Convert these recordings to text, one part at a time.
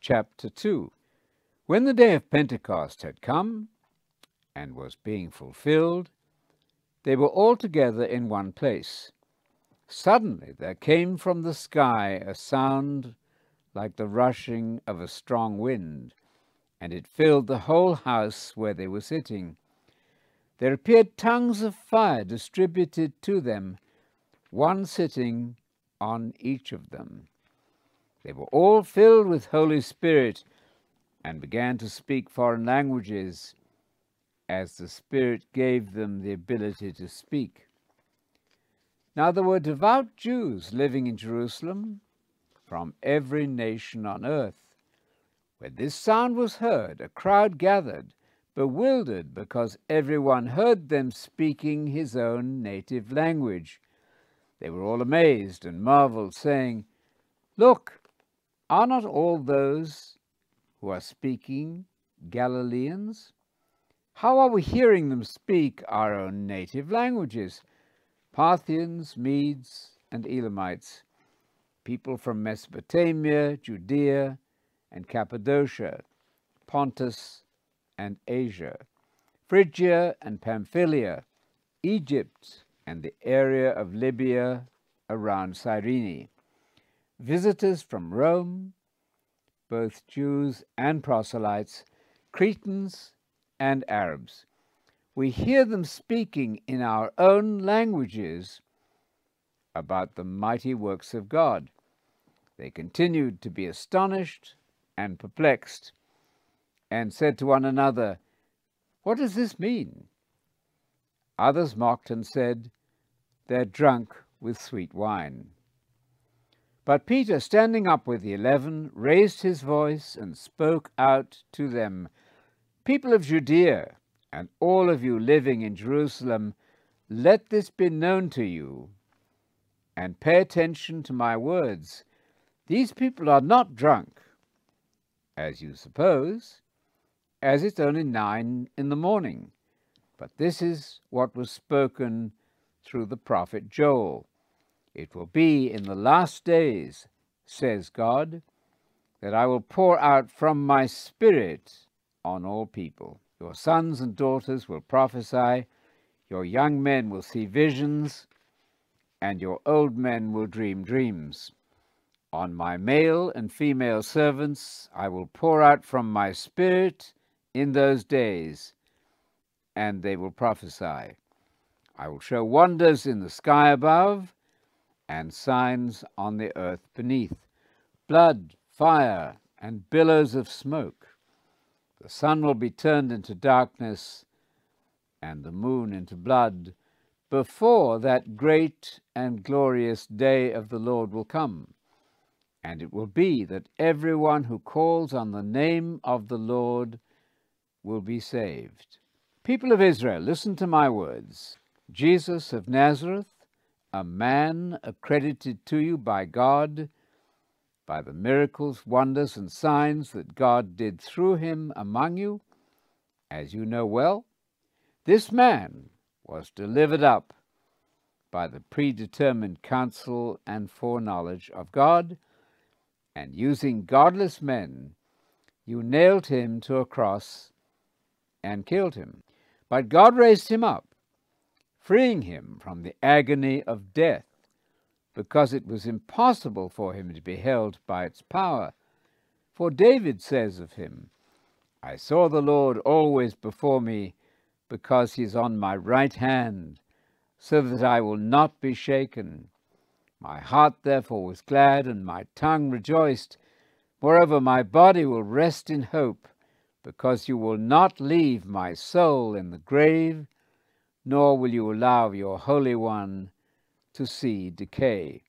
chapter 2. When the day of Pentecost had come and was being fulfilled, they were all together in one place. Suddenly there came from the sky a sound like the rushing of a strong wind, and it filled the whole house where they were sitting. There appeared tongues of fire distributed to them, one sitting on each of them. They were all filled with Holy Spirit and began to speak foreign languages as the Spirit gave them the ability to speak. Now there were devout Jews living in Jerusalem from every nation on earth. When this sound was heard, a crowd gathered, bewildered because everyone heard them speaking his own native language. They were all amazed and marveled, saying, Look, are not all those who are speaking Galileans? How are we hearing them speak our own native languages? Parthians, Medes, and Elamites, people from Mesopotamia, Judea, and Cappadocia, Pontus and Asia, Phrygia and Pamphylia, Egypt, and the area of Libya around Cyrene, visitors from Rome, both Jews and proselytes, Cretans and Arabs. We hear them speaking in our own languages about the mighty works of God. They continued to be astonished and perplexed, and said to one another, What does this mean? Others mocked and said, They're drunk with sweet wine. But Peter, standing up with the eleven, raised his voice and spoke out to them, People of Judea, and all of you living in Jerusalem, let this be known to you and pay attention to my words. These people are not drunk, as you suppose, as it's only nine in the morning. But this is what was spoken through the prophet Joel. It will be in the last days, says God, that I will pour out from my Spirit on all people. Your sons and daughters will prophesy, your young men will see visions, and your old men will dream dreams. On my male and female servants I will pour out from my spirit in those days, and they will prophesy. I will show wonders in the sky above and signs on the earth beneath blood, fire, and billows of smoke. The sun will be turned into darkness and the moon into blood before that great and glorious day of the Lord will come. And it will be that everyone who calls on the name of the Lord will be saved. People of Israel, listen to my words. Jesus of Nazareth, a man accredited to you by God, by the miracles, wonders, and signs that God did through him among you, as you know well, this man was delivered up by the predetermined counsel and foreknowledge of God, and using godless men, you nailed him to a cross and killed him. But God raised him up, freeing him from the agony of death, because it was impossible for him to be held by its power. For David says of him, I saw the Lord always before me, because he is on my right hand, so that I will not be shaken. My heart therefore was glad, and my tongue rejoiced. Moreover, my body will rest in hope, because you will not leave my soul in the grave, nor will you allow your Holy One to see decay.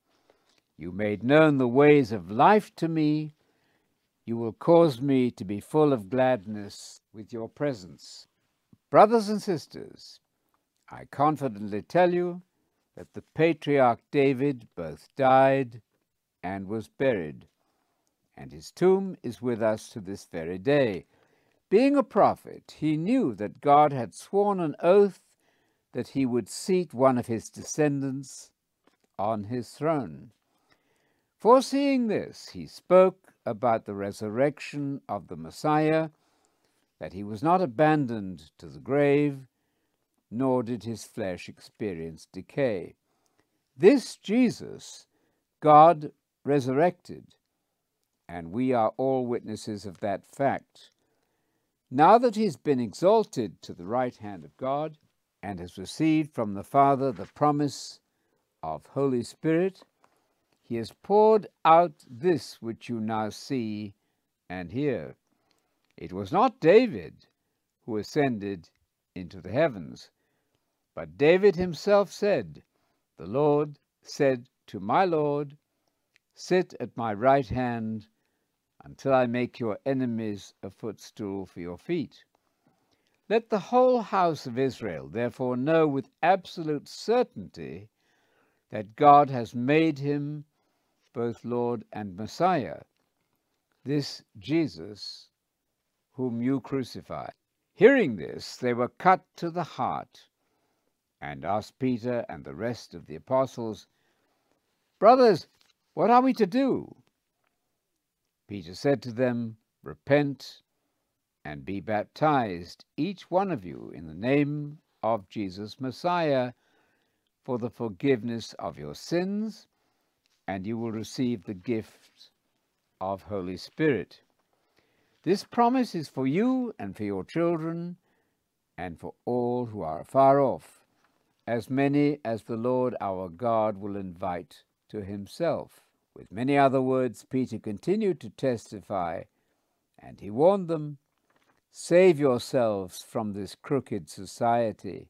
You made known the ways of life to me. You will cause me to be full of gladness with your presence. Brothers and sisters, I confidently tell you that the patriarch David both died and was buried, and his tomb is with us to this very day. Being a prophet, he knew that God had sworn an oath that he would seat one of his descendants on his throne. Foreseeing this, he spoke about the resurrection of the Messiah, that he was not abandoned to the grave, nor did his flesh experience decay. This Jesus God resurrected, and we are all witnesses of that fact. Now that he has been exalted to the right hand of God and has received from the Father the promise of Holy Spirit, he has poured out this which you now see and hear. It was not David who ascended into the heavens, but David himself said, The Lord said to my Lord, Sit at my right hand until I make your enemies a footstool for your feet. Let the whole house of Israel therefore know with absolute certainty that God has made him both Lord and Messiah, this Jesus whom you crucified. Hearing this, they were cut to the heart and asked Peter and the rest of the apostles, Brothers, what are we to do? Peter said to them, Repent and be baptized, each one of you, in the name of Jesus Messiah, for the forgiveness of your sins, and you will receive the gift of Holy Spirit. This promise is for you and for your children and for all who are far off, as many as the Lord our God will invite to himself. With many other words, Peter continued to testify, and he warned them, Save yourselves from this crooked society.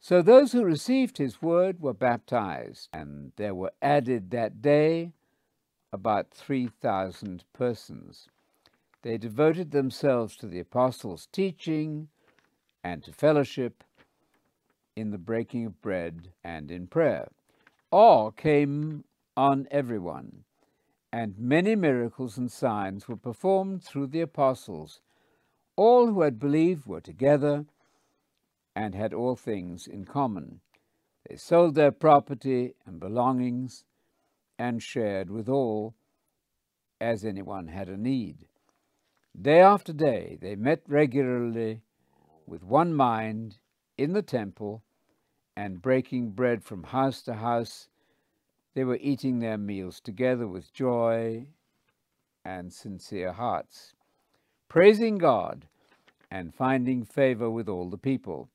So those who received his word were baptized, and there were added that day about 3,000 persons. They devoted themselves to the apostles' teaching and to fellowship in the breaking of bread and in prayer. Awe came on everyone, and many miracles and signs were performed through the apostles. All who had believed were together and had all things in common. They sold their property and belongings and shared with all as anyone had a need. Day after day they met regularly with one mind in the temple and breaking bread from house to house they were eating their meals together with joy and sincere hearts, praising God and finding favor with all the people.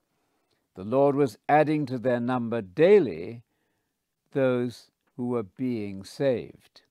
The Lord was adding to their number daily those who were being saved.